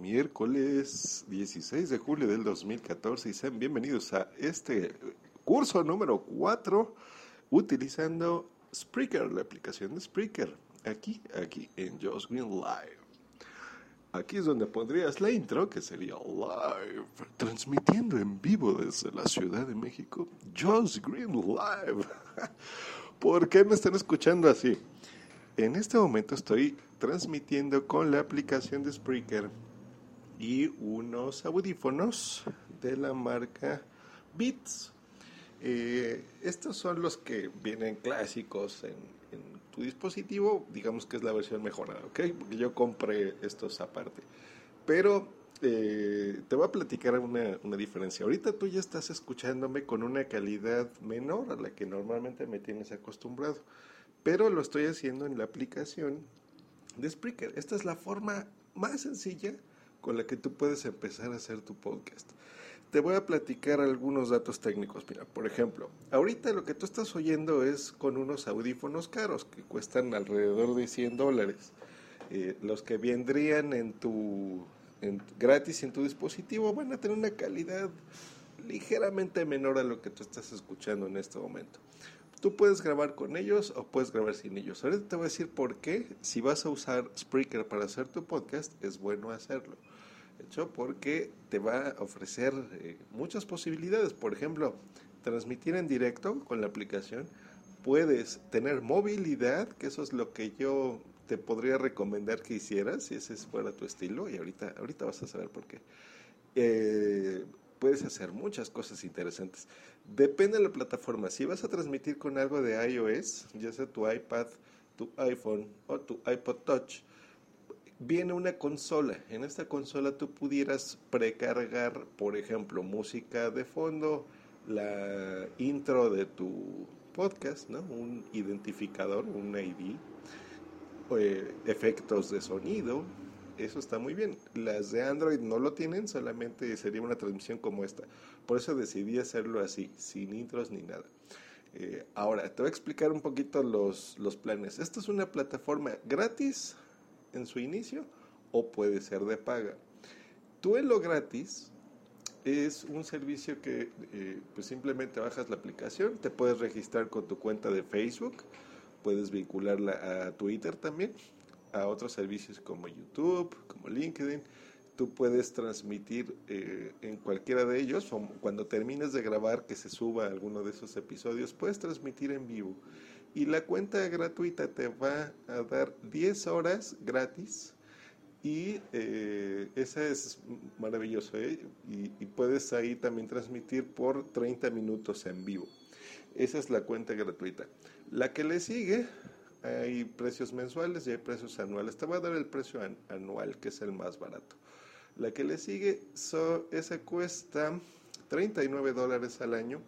Miércoles 16 de julio del 2014 y sean bienvenidos a este curso número 4 utilizando Spreaker, la aplicación de Spreaker, aquí, aquí en Josh Green Live. Aquí es donde pondrías la intro, que sería live, transmitiendo en vivo desde la Ciudad de México, Josh Green Live. ¿Por qué me están escuchando así? En este momento estoy transmitiendo con la aplicación de Spreaker y unos audífonos de la marca Beats. Eh, estos son los que vienen clásicos en, tu dispositivo, digamos que es la versión mejorada, ¿ok? Porque yo compré estos aparte. Pero eh, te voy a platicar una, una, diferencia. Ahorita tú ya estás escuchándome con una calidad menor a la que normalmente me tienes acostumbrado, pero lo estoy haciendo en la aplicación de Spreaker. Esta es la forma más sencilla con la que tú puedes empezar a hacer tu podcast. Te voy a platicar algunos datos técnicos. Mira, por ejemplo, ahorita lo que tú estás oyendo es con unos audífonos caros que cuestan alrededor de 100 dólares. Eh, los que vendrían en tu en, gratis en tu dispositivo van a tener una calidad ligeramente menor a lo que tú estás escuchando en este momento. Tú puedes grabar con ellos o puedes grabar sin ellos. Ahorita te voy a decir por qué, si vas a usar Spreaker para hacer tu podcast, es bueno hacerlo hecho porque te va a ofrecer eh, muchas posibilidades. Por ejemplo, transmitir en directo con la aplicación. Puedes tener movilidad, que eso es lo que yo te podría recomendar que hicieras, si ese fuera tu estilo, y ahorita, ahorita vas a saber por qué. Eh, puedes hacer muchas cosas interesantes. Depende de la plataforma. Si vas a transmitir con algo de iOS, ya sea tu iPad, tu iPhone o tu iPod Touch, viene una consola. En esta consola tú pudieras precargar, por ejemplo, música de fondo, la intro de tu podcast, ¿no? Un identificador, un ID, eh, efectos de sonido. Eso está muy bien. Las de Android no lo tienen, solamente sería una transmisión como esta. Por eso decidí hacerlo así, sin intros ni nada. Eh, ahora, te voy a explicar un poquito los, los planes. Esta es una plataforma gratis en su inicio o puede ser de paga. lo gratis es un servicio que eh, pues simplemente bajas la aplicación, te puedes registrar con tu cuenta de Facebook, puedes vincularla a Twitter también, a otros servicios como YouTube, como LinkedIn. Tú puedes transmitir eh, en cualquiera de ellos, o cuando termines de grabar que se suba alguno de esos episodios, puedes transmitir en vivo y la cuenta gratuita te va a dar 10 horas gratis y eh, esa es maravilloso ¿eh? y, puedes ahí también transmitir por 30 minutos en vivo. Esa es la cuenta gratuita. La que le sigue, hay precios mensuales y hay precios anuales. Te va a dar el precio anual, que es el más barato. La que le sigue, so, esa cuesta 39 dólares al año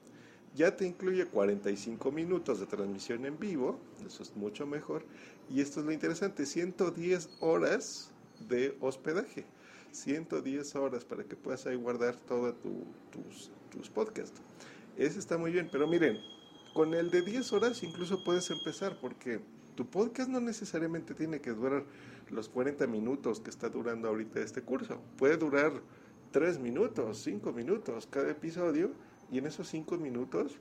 ya te incluye 45 minutos de transmisión en vivo, eso es mucho mejor. Y esto es lo interesante, 110 horas de hospedaje. 110 horas para que puedas ahí guardar todos tus, tus podcasts. Ese está muy bien, pero miren, con el de 10 horas incluso puedes empezar porque tu podcast no necesariamente tiene que durar los 40 minutos que está durando ahorita este curso. Puede durar 3 minutos, 5 minutos cada episodio y en esos cinco minutos,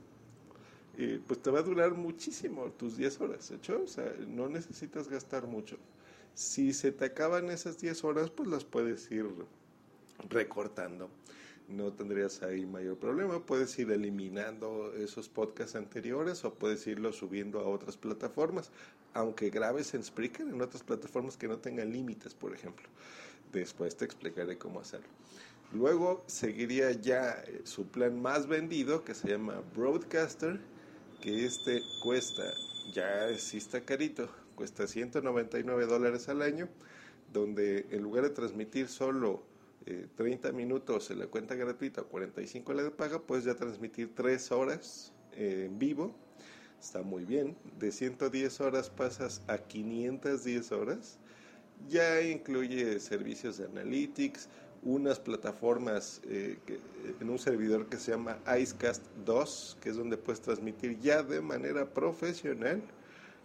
eh, pues te va a durar muchísimo tus 10 horas, ¿hecho? O sea, no necesitas gastar mucho. Si se te acaban esas 10 horas, pues las puedes ir recortando. No tendrías ahí mayor problema. Puedes ir eliminando esos podcasts anteriores o puedes irlos subiendo a otras plataformas. Aunque grabes en Spreaker, en otras plataformas que no tengan límites, por ejemplo. Después te explicaré cómo hacerlo. Luego seguiría ya eh, su plan más vendido que se llama Broadcaster, que este cuesta, ya sí está carito, cuesta 199 dólares al año, donde en lugar de transmitir solo eh, 30 minutos en la cuenta gratuita o 45 en la de paga, puedes ya transmitir 3 horas eh, en vivo. Está muy bien. De 110 horas pasas a 510 horas. Ya incluye servicios de analytics, unas plataformas eh, en un servidor que se llama Icecast 2, que es donde puedes transmitir ya de manera profesional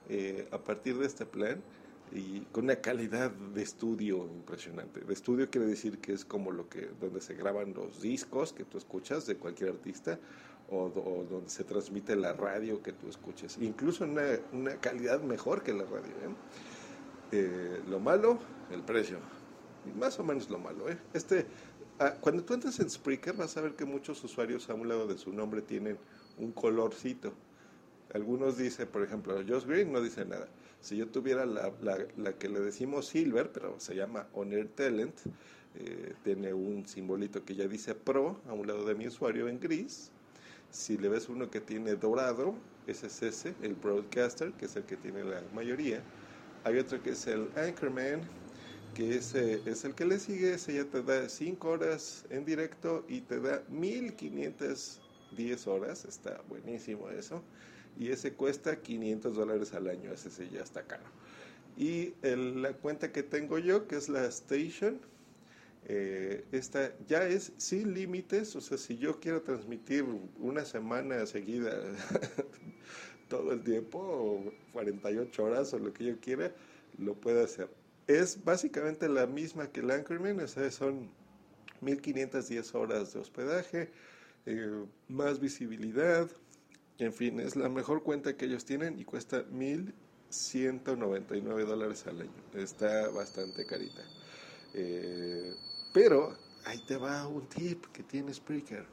eh, a partir de este plan y con una calidad de estudio impresionante. De estudio quiere decir que es como lo que donde se graban los discos que tú escuchas de cualquier artista o, o donde se transmite la radio que tú escuches. Incluso una, una calidad mejor que la radio. ¿eh? Eh, lo malo, el precio. Más o menos lo malo. ¿eh? Este, ah, cuando tú entras en Spreaker vas a ver que muchos usuarios a un lado de su nombre tienen un colorcito. Algunos dicen, por ejemplo, Josh Green no dice nada. Si yo tuviera la, la, que le decimos Silver, pero se llama Honor Talent, eh, tiene un simbolito que ya dice Pro a un lado de mi usuario en gris. Si le ves uno que tiene dorado, ese es ese, el Broadcaster, que es el que tiene la mayoría. Hay otro que es el Anchorman, que ese es el que le sigue, ese ya te da 5 horas en directo y te da 1510 horas, está buenísimo eso, y ese cuesta 500 dólares al año, ese sí ya está caro. Y el, la cuenta que tengo yo, que es la Station, eh, esta ya es sin límites, o sea, si yo quiero transmitir una semana seguida todo el tiempo, o 48 horas o lo que yo quiera, lo puedo hacer. Es básicamente la misma que el Anchorman, o son 1510 horas de hospedaje, eh, más visibilidad, en fin, es la mejor cuenta que ellos tienen y cuesta 1199 dólares al año. Está bastante carita. Eh, pero ahí te va un tip que tiene Spreaker.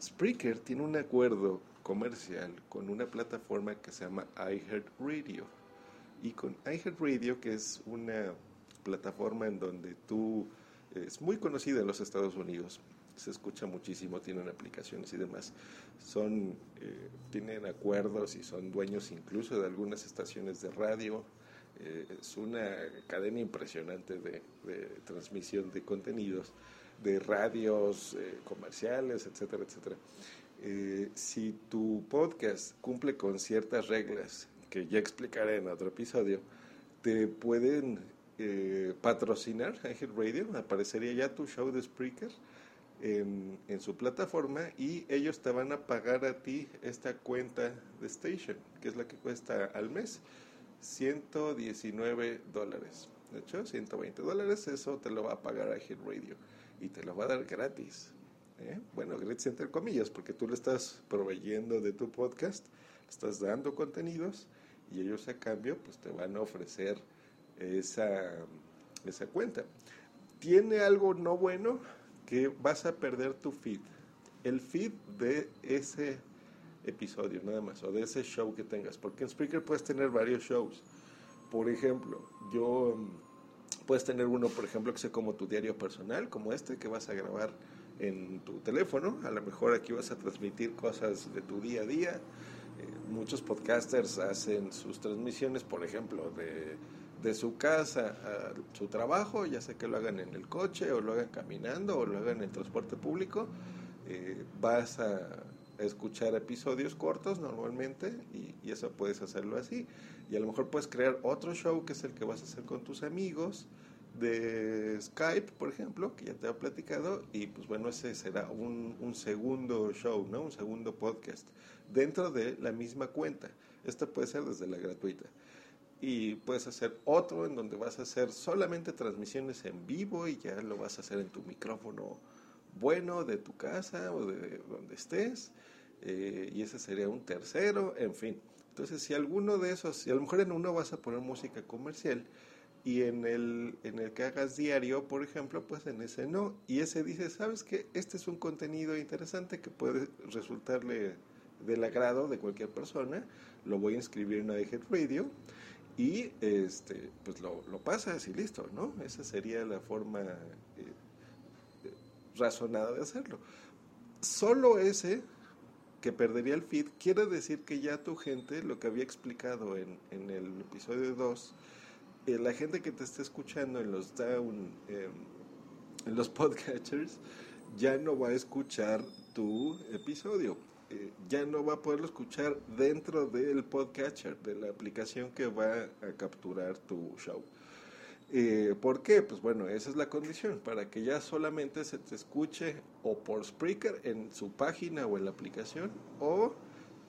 Spreaker tiene un acuerdo comercial con una plataforma que se llama iHeartRadio. Y con iHeartRadio, que es una plataforma en donde tú es muy conocida en los Estados Unidos, se escucha muchísimo, tienen aplicaciones y demás. Son, eh, tienen acuerdos y son dueños incluso de algunas estaciones de radio. Eh, es una cadena impresionante de, transmisión de contenidos, de radios eh, comerciales, etcétera, etcétera. Eh, si tu podcast cumple con ciertas reglas que ya explicaré en otro episodio, te pueden eh, patrocinar Hit Radio, aparecería ya tu show de Spreaker en, en, su plataforma y ellos te van a pagar a ti esta cuenta de Station, que es la que cuesta al mes, 119 dólares. De hecho, 120 dólares, eso te lo va a pagar a Hit Radio y te lo va a dar gratis. ¿eh? Bueno, gratis entre comillas, porque tú le estás proveyendo de tu podcast, estás dando contenidos y ellos a cambio pues te van a ofrecer esa, esa cuenta. Tiene algo no bueno que vas a perder tu feed. El feed de ese episodio nada más, o de ese show que tengas, porque en Spreaker puedes tener varios shows. Por ejemplo, yo puedes tener uno, por ejemplo, que sea como tu diario personal, como este que vas a grabar en tu teléfono. A lo mejor aquí vas a transmitir cosas de tu día a día. Eh, muchos podcasters hacen sus transmisiones, por ejemplo, de, de, su casa a su trabajo, ya sea que lo hagan en el coche o lo hagan caminando o lo hagan en transporte público. Eh, vas a escuchar episodios cortos normalmente y, y, eso puedes hacerlo así. Y a lo mejor puedes crear otro show que es el que vas a hacer con tus amigos de Skype, por ejemplo, que ya te he platicado, y pues bueno, ese será un, un, segundo show, ¿no? Un segundo podcast dentro de la misma cuenta. Esto puede ser desde la gratuita. Y puedes hacer otro en donde vas a hacer solamente transmisiones en vivo y ya lo vas a hacer en tu micrófono bueno de tu casa o de donde estés. Eh, y ese sería un tercero, en fin. Entonces, si alguno de esos, si a lo mejor en uno vas a poner música comercial, y en el, en el que hagas diario, por ejemplo, pues en ese no. Y ese dice, ¿sabes qué? Este es un contenido interesante que puede resultarle del agrado de cualquier persona. Lo voy a inscribir en iHead Radio y este, pues lo, lo, pasas y listo, ¿no? Esa sería la forma eh, razonada de hacerlo. Solo ese que perdería el feed, quiere decir que ya tu gente, lo que había explicado en, en el episodio 2, la gente que te está escuchando en los down, podcatchers, ya no va a escuchar tu episodio. Eh, ya no va a poderlo escuchar dentro del podcatcher, de la aplicación que va a capturar tu show. Eh, ¿Por qué? Pues bueno, esa es la condición, para que ya solamente se te escuche o por Spreaker en su página o en la aplicación o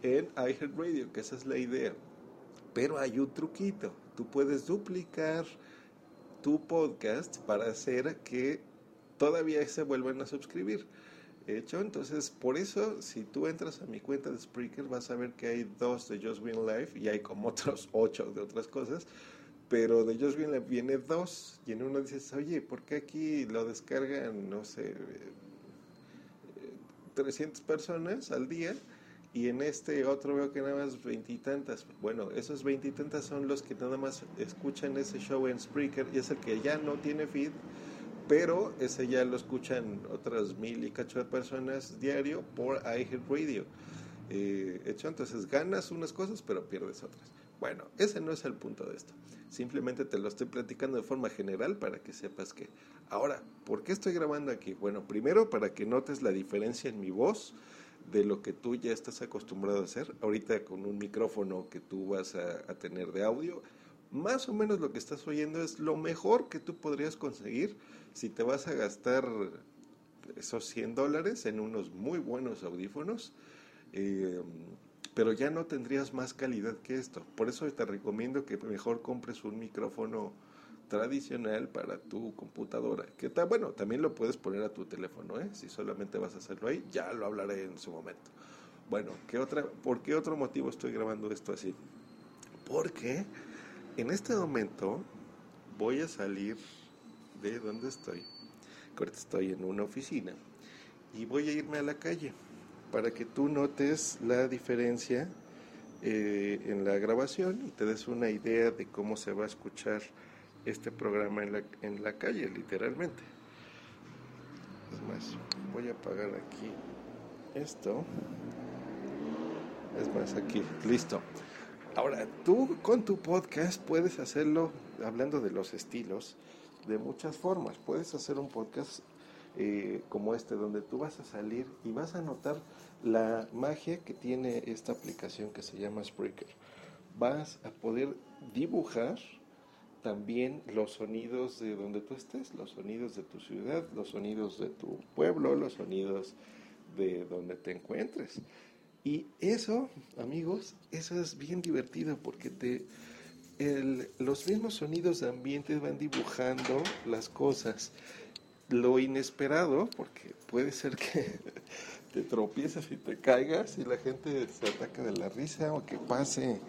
en iHeartRadio, que esa es la idea. Pero hay un truquito, tú puedes duplicar tu podcast para hacer que todavía se vuelvan a suscribir. Hecho, entonces por eso si tú entras a mi cuenta de Spreaker vas a ver que hay dos de Just Win Life y hay como otros ocho de otras cosas pero de ellos viene, viene dos y en uno dices, oye, ¿por qué aquí lo descargan, no sé, 300 personas al día? Y en este otro veo que nada más veintitantas. Bueno, esos veintitantas son los que nada más escuchan ese show en Spreaker y es el que ya no tiene feed, pero ese ya lo escuchan otras mil y cacho de personas diario por iHeartRadio. Eh, hecho, entonces ganas unas cosas, pero pierdes otras. Bueno, ese no es el punto de esto. Simplemente te lo estoy platicando de forma general para que sepas que. Ahora, ¿por qué estoy grabando aquí? Bueno, primero para que notes la diferencia en mi voz de lo que tú ya estás acostumbrado a hacer. Ahorita con un micrófono que tú vas a, tener de audio, más o menos lo que estás oyendo es lo mejor que tú podrías conseguir si te vas a gastar esos 100 dólares en unos muy buenos audífonos. Eh, pero ya no tendrías más calidad que esto. Por eso te recomiendo que mejor compres un micrófono tradicional para tu computadora. Que está bueno, también lo puedes poner a tu teléfono, ¿eh? si solamente vas a hacerlo ahí, ya lo hablaré en su momento. Bueno, ¿qué otra, ¿por qué otro motivo estoy grabando esto así? Porque en este momento voy a salir de donde estoy. Ahorita estoy en una oficina y voy a irme a la calle para que tú notes la diferencia eh, en la grabación y te des una idea de cómo se va a escuchar este programa en la, en la calle, literalmente. Es más, voy a apagar aquí esto. Es más, aquí, listo. Ahora, tú con tu podcast puedes hacerlo, hablando de los estilos, de muchas formas. Puedes hacer un podcast eh, como este, donde tú vas a salir y vas a notar la magia que tiene esta aplicación que se llama Spreaker. Vas a poder dibujar también los sonidos de donde tú estés, los sonidos de tu ciudad, los sonidos de tu pueblo, los sonidos de donde te encuentres. Y eso, amigos, eso es bien divertido porque te, los mismos sonidos de ambiente van dibujando las cosas lo inesperado, porque puede ser que te tropieces y te caigas y la gente se ataque de la risa o que pase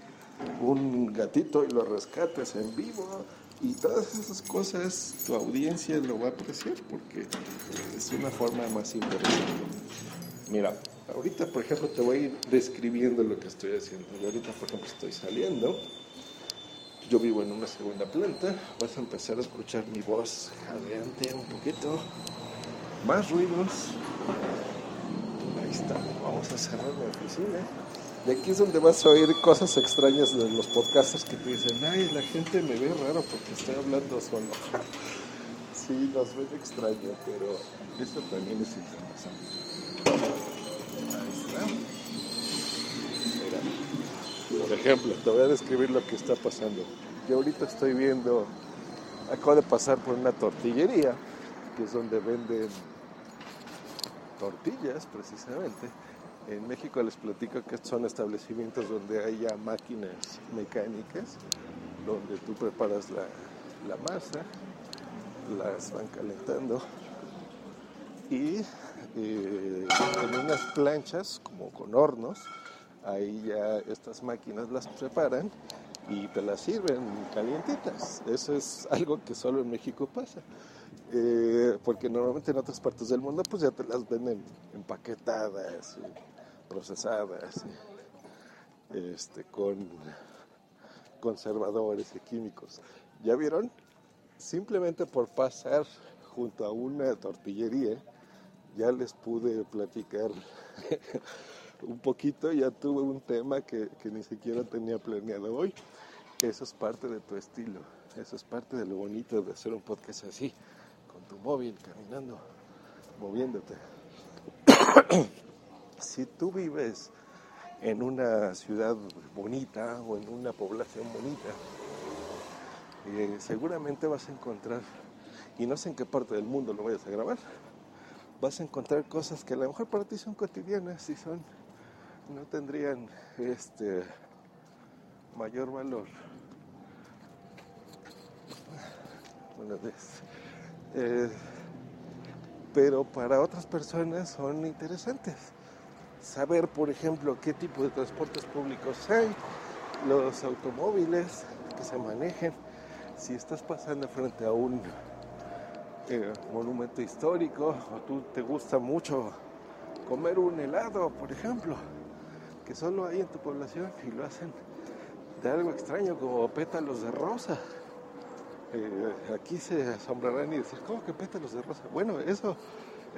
un gatito y lo rescates en vivo y todas esas cosas tu audiencia lo va a apreciar porque es una forma más interesante. Mira, ahorita por ejemplo te voy a ir describiendo lo que estoy haciendo. Yo ahorita por ejemplo estoy saliendo yo vivo en una segunda planta, vas a empezar a escuchar mi voz jadeante un poquito, más ruidos. Ahí está, vamos a cerrar la oficina. Y aquí es donde vas a oír cosas extrañas de los podcasters que te dicen, ay, la gente me ve raro porque estoy hablando solo. Sí, nos ven extraño, pero eso también es interesante. Ahí está. Por ejemplo, te voy a describir lo que está pasando. Yo ahorita estoy viendo, acabo de pasar por una tortillería, que es donde venden tortillas precisamente. En México les platico que son establecimientos donde hay ya máquinas mecánicas, donde tú preparas la, la masa, las van calentando y eh, en unas planchas como con hornos ahí ya estas máquinas las preparan y te las sirven calientitas. Eso es algo que solo en México pasa. Eh, porque normalmente en otras partes del mundo pues ya te las venden empaquetadas, procesadas, este, con conservadores y químicos. ¿Ya vieron? Simplemente por pasar junto a una tortillería, ya les pude platicar un poquito, ya tuve un tema que, que ni siquiera tenía planeado hoy. Eso es parte de tu estilo, eso es parte de lo bonito de hacer un podcast así, tu móvil, caminando, moviéndote. si tú vives en una ciudad bonita o en una población bonita, eh, seguramente vas a encontrar, y no sé en qué parte del mundo lo vayas a grabar, vas a encontrar cosas que a lo mejor para ti son cotidianas y son, no tendrían este mayor valor. Bueno, es- eh, pero para otras personas son interesantes. Saber, por ejemplo, qué tipo de transportes públicos hay, los automóviles que se manejen, si estás pasando frente a un eh, monumento histórico o tú te gusta mucho comer un helado, por ejemplo, que solo hay en tu población y lo hacen de algo extraño como pétalos de rosa. Eh, aquí se asombrarán y decir, ¿cómo que pétalos de rosa? Bueno, eso,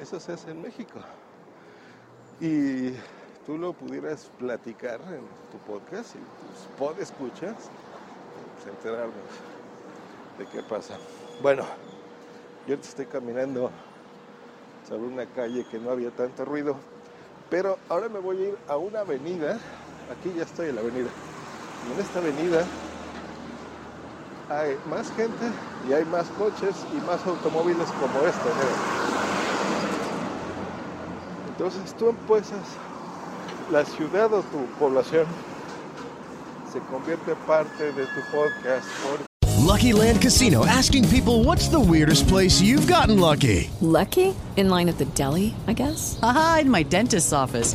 eso se hace en México. Y tú lo pudieras platicar en tu podcast y tus podescuchas, pues enterarnos de qué pasa. Bueno, yo ahorita estoy caminando sobre una calle que no había tanto ruido, pero ahora me voy a ir a una avenida, aquí ya estoy en la avenida, en esta avenida hay más gente y hay más coches y más automóviles como este. Entonces tú empiezas, la ciudad o tu población se convierte parte de tu podcast por Lucky Land Casino asking people what's the weirdest place you've gotten lucky? Lucky? In line at the deli, I guess? Aha, in my dentist's office.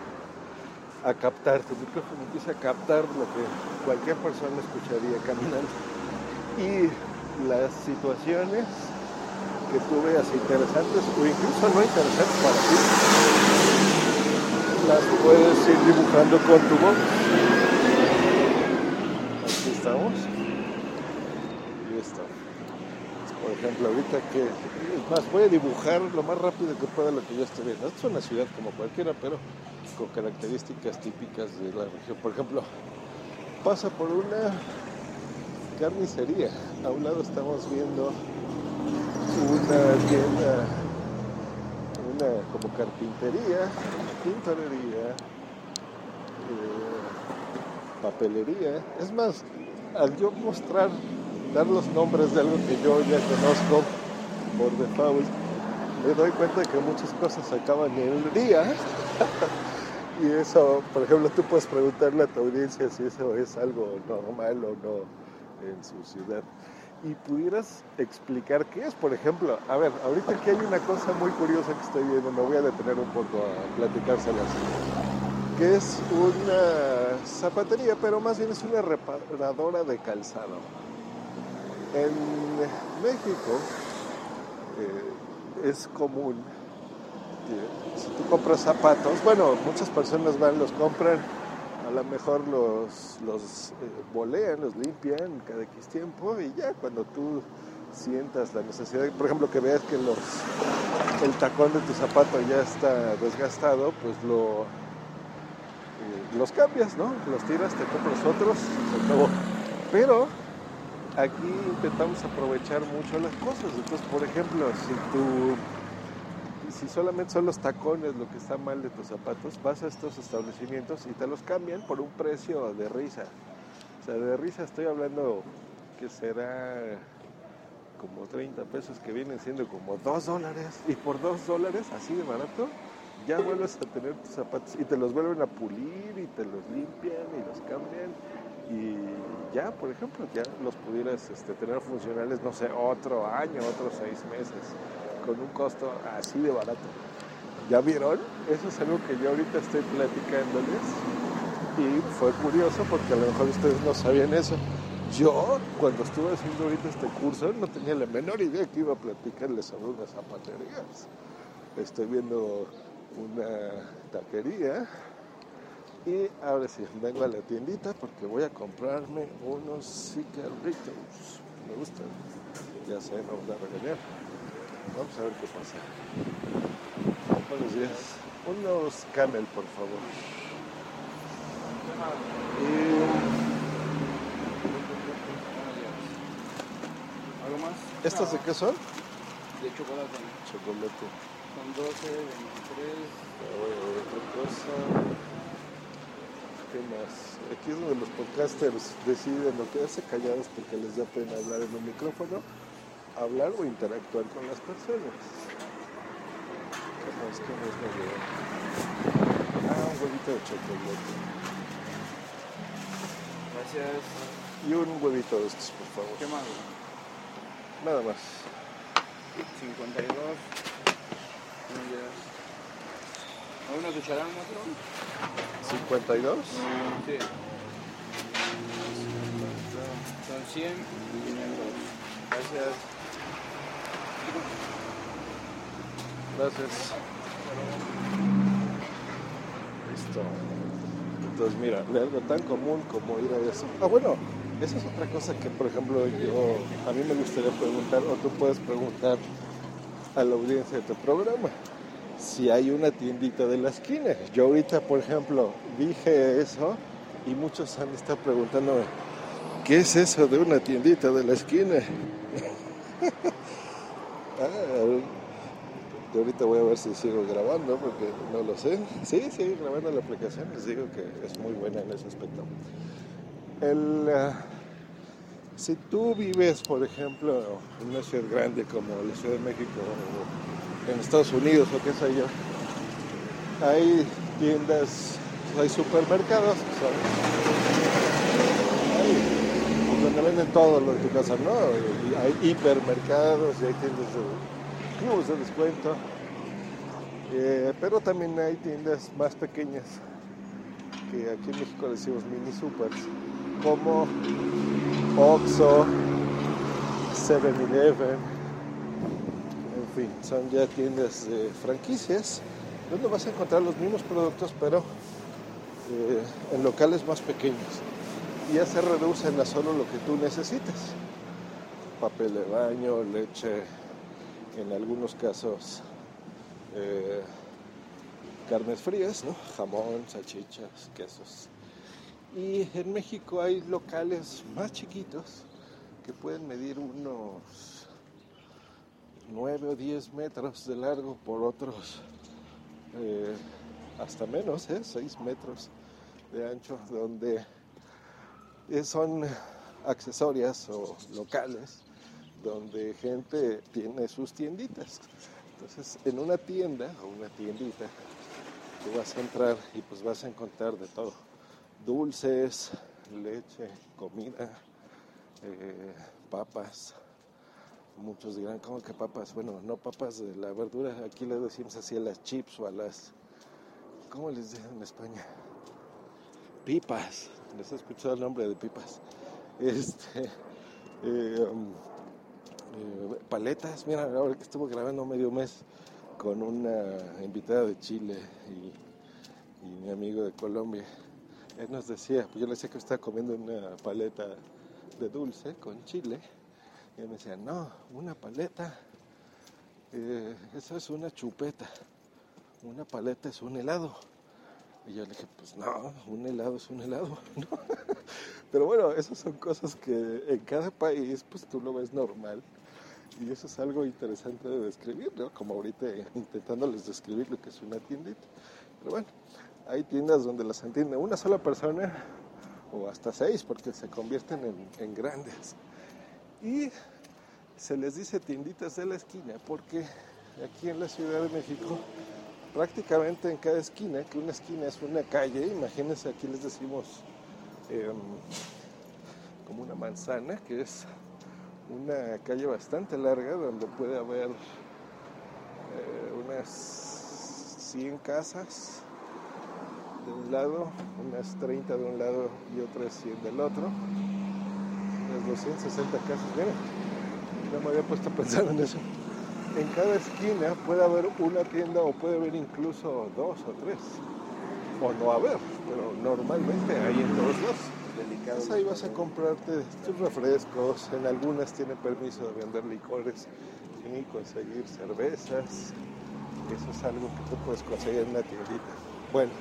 a captar, tu micrófono empieza a captar lo que cualquier persona escucharía caminando. Y las situaciones que tú veas interesantes o incluso no interesantes para ti, las puedes ir dibujando con tu voz. Aquí estamos. Y esto. Por ejemplo, ahorita que, es más, voy a dibujar lo más rápido que pueda lo que yo estoy viendo. Esto es una ciudad como cualquiera, pero con características típicas de la región. Por ejemplo, pasa por una carnicería. A un lado estamos viendo una tienda, como carpintería, tintorería, eh, papelería. Es más, al yo mostrar, dar los nombres de algo que yo ya conozco por default, me doy cuenta de que muchas cosas acaban en el día. y eso, por ejemplo, tú puedes preguntarle a tu audiencia si eso es algo normal o no en su ciudad. Y pudieras explicar qué es, por ejemplo, a ver, ahorita aquí hay una cosa muy curiosa que estoy viendo, me voy a detener un poco a platicárselas que es una zapatería, pero más bien es una reparadora de calzado. En México eh, es común si tú compras zapatos, bueno, muchas personas van, los compran, a lo mejor los, los eh, bolean, los limpian cada X tiempo y ya cuando tú sientas la necesidad, por ejemplo, que veas que los, el tacón de tu zapato ya está desgastado, pues lo, eh, los cambias, ¿no? Los tiras, te compras otros, se acabó. Pero aquí intentamos aprovechar mucho las cosas. Entonces, por ejemplo, si tú, si solamente son los tacones lo que está mal de tus zapatos, vas a estos establecimientos y te los cambian por un precio de risa. O sea, de risa estoy hablando que será como 30 pesos que vienen siendo como 2 dólares. Y por 2 dólares, así de barato, ya vuelves a tener tus zapatos y te los vuelven a pulir y te los limpian y los cambian y ya, por ejemplo, ya los pudieras este, tener funcionales, no sé, otro año, otros seis meses, con un costo así de barato. ¿Ya vieron? Eso es algo que yo ahorita estoy platicándoles y fue curioso porque a lo mejor ustedes no sabían eso. Yo, cuando estuve haciendo ahorita este curso, no tenía la menor idea que iba a platicarles sobre unas zapaterías. Estoy viendo una taquería y ahora sí, vengo a la tiendita porque voy a comprarme unos cigarritos. Me gustan. Ya sé, me van a regañar. Vamos a ver qué pasa. Buenos días. Unos camel, por favor. Y ¿Algo más? ¿Estos de qué son? De chocolate. Chocolate. Son 12, 23. Ah, voy a ver otra cosa. ¿Qué más? Aquí es donde los podcasters deciden o quedarse callados porque les da pena hablar en un micrófono, hablar o interactuar con las personas. ¿Qué más? ¿Qué más me? Ah, un huevito de chocolate. Gracias. Y un huevito de estos, por favor. ¿Qué más? Nada más. 52. Muy bien. ¿Hay una cucharada otro? 52. Sí. Son 100 y 500. Gracias. Gracias. Listo. Entonces, mira, de algo tan común como ir a eso. Ah, bueno, esa es otra cosa que, por ejemplo, yo, a mí me gustaría preguntar, o tú puedes preguntar a la audiencia de tu programa, si hay una tiendita de la esquina. Yo ahorita, por ejemplo, dije eso y muchos han estado preguntándome, ¿qué es eso de una tiendita de la esquina? Ah, yo ahorita voy a ver si sigo grabando porque no lo sé. Sí, sigue grabando la aplicación. Les digo que es muy buena en ese aspecto. El, ah, si tú vives, por ejemplo, en una ciudad grande como la Ciudad de México o en Estados Unidos o qué sé yo, hay tiendas, hay supermercados pues, donde venden todo lo de tu casa, ¿no? Hay hipermercados y hay tiendas de clubes de descuento. Eh, pero también hay tiendas más pequeñas que aquí en México decimos mini supers, como Oxxo, 7-Eleven, en fin, son ya tiendas de franquicias donde vas a encontrar los mismos productos, pero eh, en locales más pequeños. Ya se reducen a solo lo que tú necesitas. Papel de baño, leche, en algunos casos eh, carnes frías, ¿no? jamón, salchichas, quesos. Y en México hay locales más chiquitos que pueden medir unos 9 o 10 metros de largo por otros eh, hasta menos, ¿eh? 6 metros de ancho, donde son accesorias o locales donde gente tiene sus tienditas. Entonces, en una tienda o una tiendita, tú vas a entrar y pues vas a encontrar de todo. Dulces, leche, comida, eh, papas. Muchos dirán, ¿cómo que papas? Bueno, no papas de la verdura, aquí le decimos así a las chips o a las... ¿Cómo les dicen en España? Pipas. ¿Les he escuchado el nombre de pipas? Este... eh, um, eh, paletas. Mira, ahora que estuve grabando medio mes con una invitada de Chile y, mi amigo de Colombia, él nos decía, pues yo le decía que estaba comiendo una paleta de dulce con chile, y él me decía, no, una paleta, eh, eso es una chupeta, una paleta es un helado. Y yo le dije, pues no, un helado es un helado. ¿no? Pero bueno, esas son cosas que en cada país pues tú lo ves normal. Y eso es algo interesante de describir. Como ahorita intentándoles describir lo que es una tiendita. Pero bueno, hay tiendas donde las entiende una sola persona o hasta seis porque se convierten en, en grandes. Y se les dice tienditas de la esquina porque aquí en la Ciudad de México prácticamente en cada esquina, que una esquina es una calle, imagínense aquí les decimos eh, como una manzana, que es una calle bastante larga donde puede haber eh, unas 100 casas de un lado, unas 30 de un lado y otras 100 del otro. las 260 casas. Mira, no me había puesto a pensar en eso. En cada esquina puede haber una tienda o puede haber incluso dos o tres. O no haber, pero normalmente hay en todos lados. Ahí vas a comprarte tus refrescos, en algunas tienen permiso de vender licores y conseguir cervezas. Eso es algo que tú puedes conseguir en una tiendita. Bueno,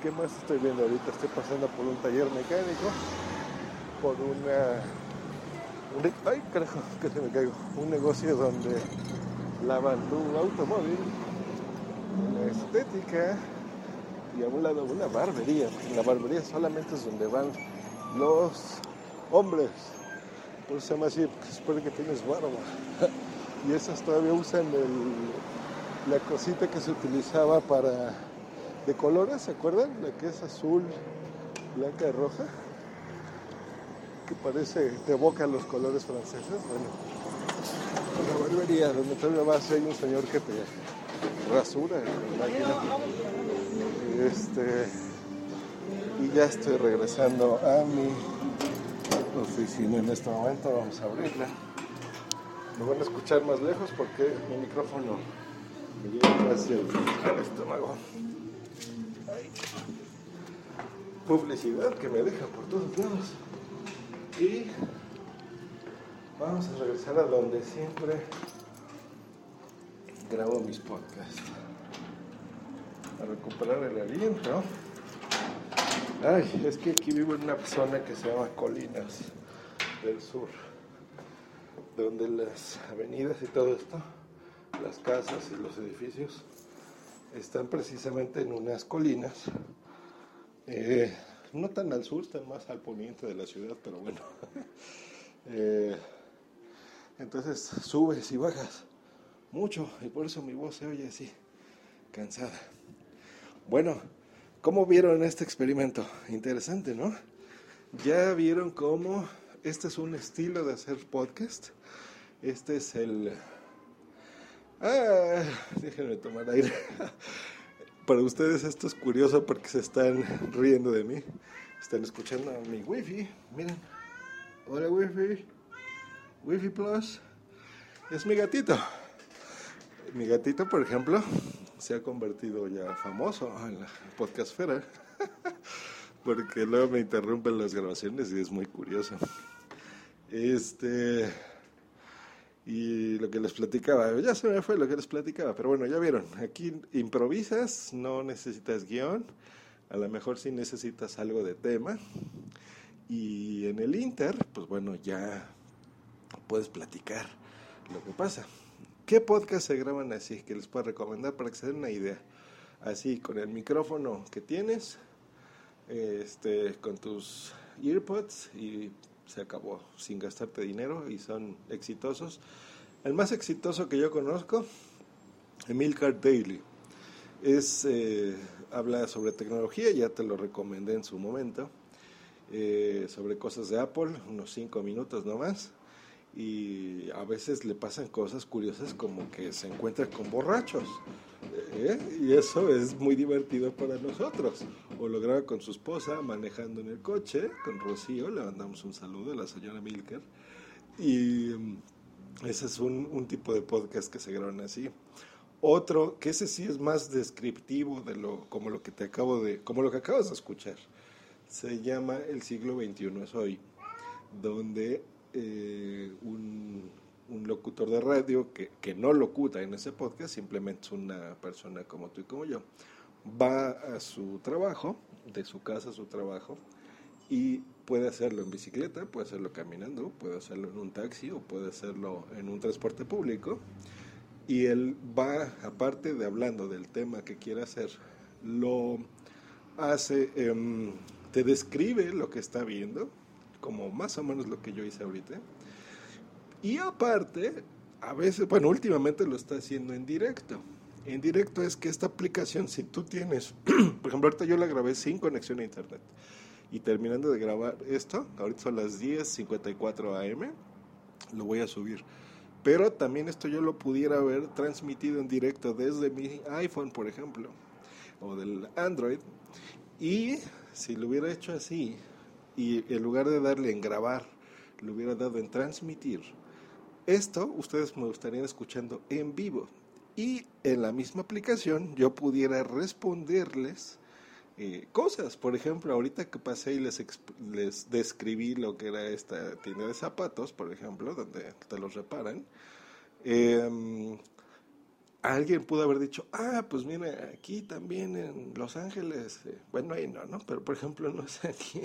¿qué más estoy viendo ahorita? Estoy pasando por un taller mecánico, por una... un- ay, carajo, que se me caigo. Un negocio donde lavan tu automóvil, una estética y a un lado una barbería. La barbería solamente es donde van los hombres. Por eso se llama así, porque supone que tienes barba. y esas todavía usan la cosita que se utilizaba para de colores, ¿se acuerdan? La que es azul, blanca y roja. Que parece, te evoca los colores franceses. Bueno, la barbería donde todavía vas hay un señor que te rasura en la máquina. Este, y ya estoy regresando a mi oficina en este momento. Vamos a abrirla. Me van a escuchar más lejos porque mi micrófono me llega casi al, al estómago. Publicidad que me deja por todos lados. Y vamos a regresar a donde siempre grabo mis podcasts. A recuperar el aliento. Ay, es que aquí vivo en una zona que se llama Colinas del Sur, donde las avenidas y todo esto, las casas y los edificios, están precisamente en unas colinas, eh, no tan al sur, están más al poniente de la ciudad, pero bueno. Eh, entonces subes y bajas mucho y por eso mi voz se oye así, cansada. Bueno, ¿cómo vieron este experimento? Interesante, ¿no? Ya vieron cómo este es un estilo de hacer podcast. Este es el... Ah, déjenme tomar aire. Para ustedes esto es curioso porque se están riendo de mí. Están escuchando mi wifi. Miren. Hola wifi. Wifi Plus. Es mi gatito. Mi gatito, por ejemplo, se ha convertido ya famoso en la podcastfera. Porque luego me interrumpen las grabaciones y es muy curioso. Este. Y lo que les platicaba, ya se me fue lo que les platicaba, pero bueno, ya vieron, aquí improvisas, no necesitas guion, a lo mejor sí necesitas algo de tema. Y en el Inter, pues bueno, ya puedes platicar lo que pasa. ¿Qué podcast se graban así que les puedo recomendar para que se den una idea? Así, con el micrófono que tienes, este, con tus earpods y se acabó, sin gastarte dinero y son exitosos. El más exitoso que yo conozco, Emilcar Daily, es, eh, habla sobre tecnología, ya te lo recomendé en su momento, eh, sobre cosas de Apple, unos cinco minutos nomás y a veces le pasan cosas curiosas como que se encuentra con borrachos. ¿eh? Y eso es muy divertido para nosotros. O lo graba con su esposa manejando en el coche, con Rocío, le mandamos un saludo a la señora Milker. Y mm, ese es un, un tipo de podcast que se graban así. Otro, que ese sí es más descriptivo de lo, como lo que te acabo de, como lo que acabas de escuchar. Se llama El siglo XXI es hoy, donde eh, un, locutor de radio que, que no locuta en ese podcast, simplemente es una persona como tú y como yo, va a su trabajo, de su casa a su trabajo, y puede hacerlo en bicicleta, puede hacerlo caminando, puede hacerlo en un taxi o puede hacerlo en un transporte público. Y él va, aparte de hablando del tema que quiere hacer, lo hace, em, te describe lo que está viendo, como más o menos lo que yo hice ahorita. Y aparte, a veces, bueno, últimamente lo está haciendo en directo. En directo es que esta aplicación, si tú tienes, por ejemplo, ahorita yo la grabé sin conexión a internet. Y terminando de grabar esto, ahorita son las 10.54 am, lo voy a subir. Pero también esto yo lo pudiera haber transmitido en directo desde mi iPhone, por ejemplo, o del Android. Y si lo hubiera hecho así, y en lugar de darle en grabar, le hubiera dado en transmitir, esto ustedes me estarían escuchando en vivo y en la misma aplicación yo pudiera responderles eh, cosas. Por ejemplo, ahorita que pasé y les, les describí lo que era esta tienda de zapatos, por ejemplo, donde te los reparan, eh, alguien pudo haber dicho, ah, pues mira, aquí también en Los Ángeles, eh, bueno, ahí no, ¿no? Pero por ejemplo, no sé, aquí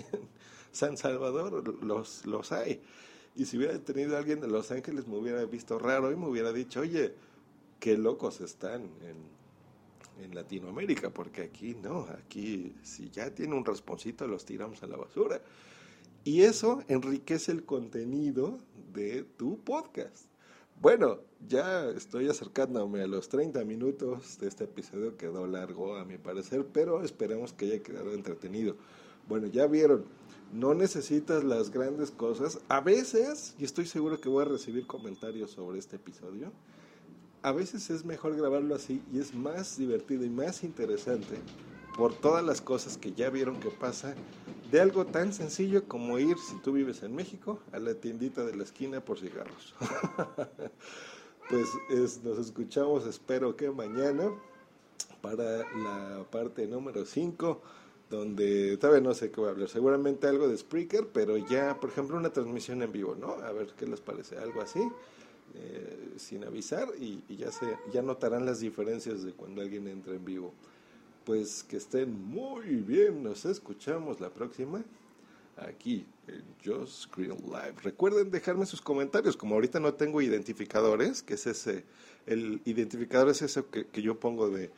San Salvador los, los hay. Y si hubiera tenido alguien de Los Ángeles me hubiera visto raro y me hubiera dicho, oye, qué locos están en, Latinoamérica, porque aquí no, aquí si ya tiene un rasponcito los tiramos a la basura. Y eso enriquece el contenido de tu podcast. Bueno, ya estoy acercándome a los 30 minutos de este episodio, quedó largo a mi parecer, pero esperemos que haya quedado entretenido. Bueno, ya vieron, no necesitas las grandes cosas. A veces, y estoy seguro que voy a recibir comentarios sobre este episodio, a veces es mejor grabarlo así y es más divertido y más interesante por todas las cosas que ya vieron que pasa de algo tan sencillo como ir, si tú vives en México, a la tiendita de la esquina por cigarros. pues es, nos escuchamos, espero que mañana, para la parte número 5, donde todavía no sé qué voy a hablar, seguramente algo de Spreaker, pero ya, por ejemplo, una transmisión en vivo, ¿no? A ver qué les parece, algo así. Eh, sin avisar y, ya se ya notarán las diferencias de cuando alguien entra en vivo. Pues que estén muy bien, nos escuchamos la próxima aquí en Just Screen Live. Recuerden dejarme sus comentarios, como ahorita no tengo identificadores, que es ese, el identificador es eso que, que yo pongo de,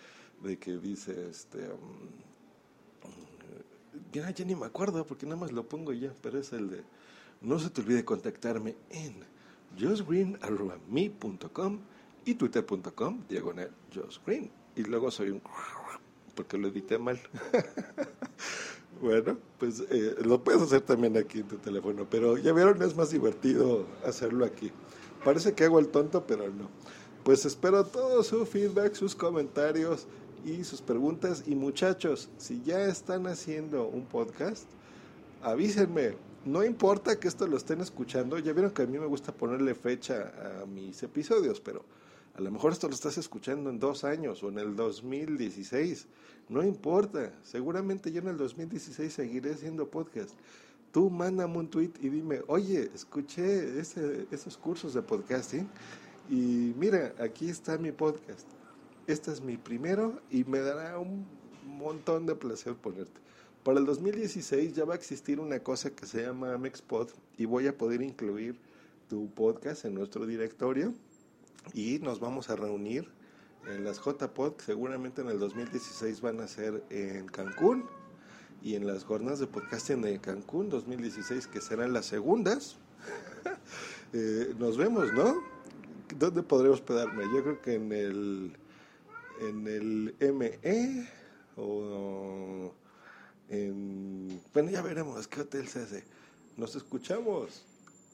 de, que dice, este, um, ya, ya ni me acuerdo porque nada más lo pongo ya, pero es el de, no se te olvide contactarme en justgreen.me.com y twitter.com diagonal. Y luego soy un... porque lo edité mal. bueno, pues eh, lo puedes hacer también aquí en tu teléfono, pero ya vieron, es más divertido hacerlo aquí. Parece que hago el tonto, pero no. Pues espero todo su feedback, sus comentarios y sus preguntas. Y muchachos, si ya están haciendo un podcast, avísenme, no importa que esto lo estén escuchando, ya vieron que a mí me gusta ponerle fecha a mis episodios, pero a lo mejor esto lo estás escuchando en dos años o en el 2016. No importa, seguramente yo en el 2016 seguiré haciendo podcast. Tú mándame un tweet y dime, oye, escuché ese, esos cursos de podcasting y mira, aquí está mi podcast. Este es mi primero y me dará un montón de placer ponerte. Para el 2016 ya va a existir una cosa que se llama Mexpod y voy a poder incluir tu podcast en nuestro directorio y nos vamos a reunir en las JPod, seguramente en el 2016 van a ser en Cancún y en las jornadas de podcasting de Cancún 2016 que serán las segundas. eh, nos vemos, ¿no? ¿Dónde podré hospedarme? Yo creo que en el en el ME o en... Bueno, ya veremos qué hotel se hace. Nos escuchamos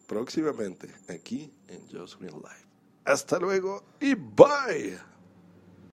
próximamente aquí en Just Real Life. Hasta luego y bye.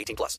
18 plus.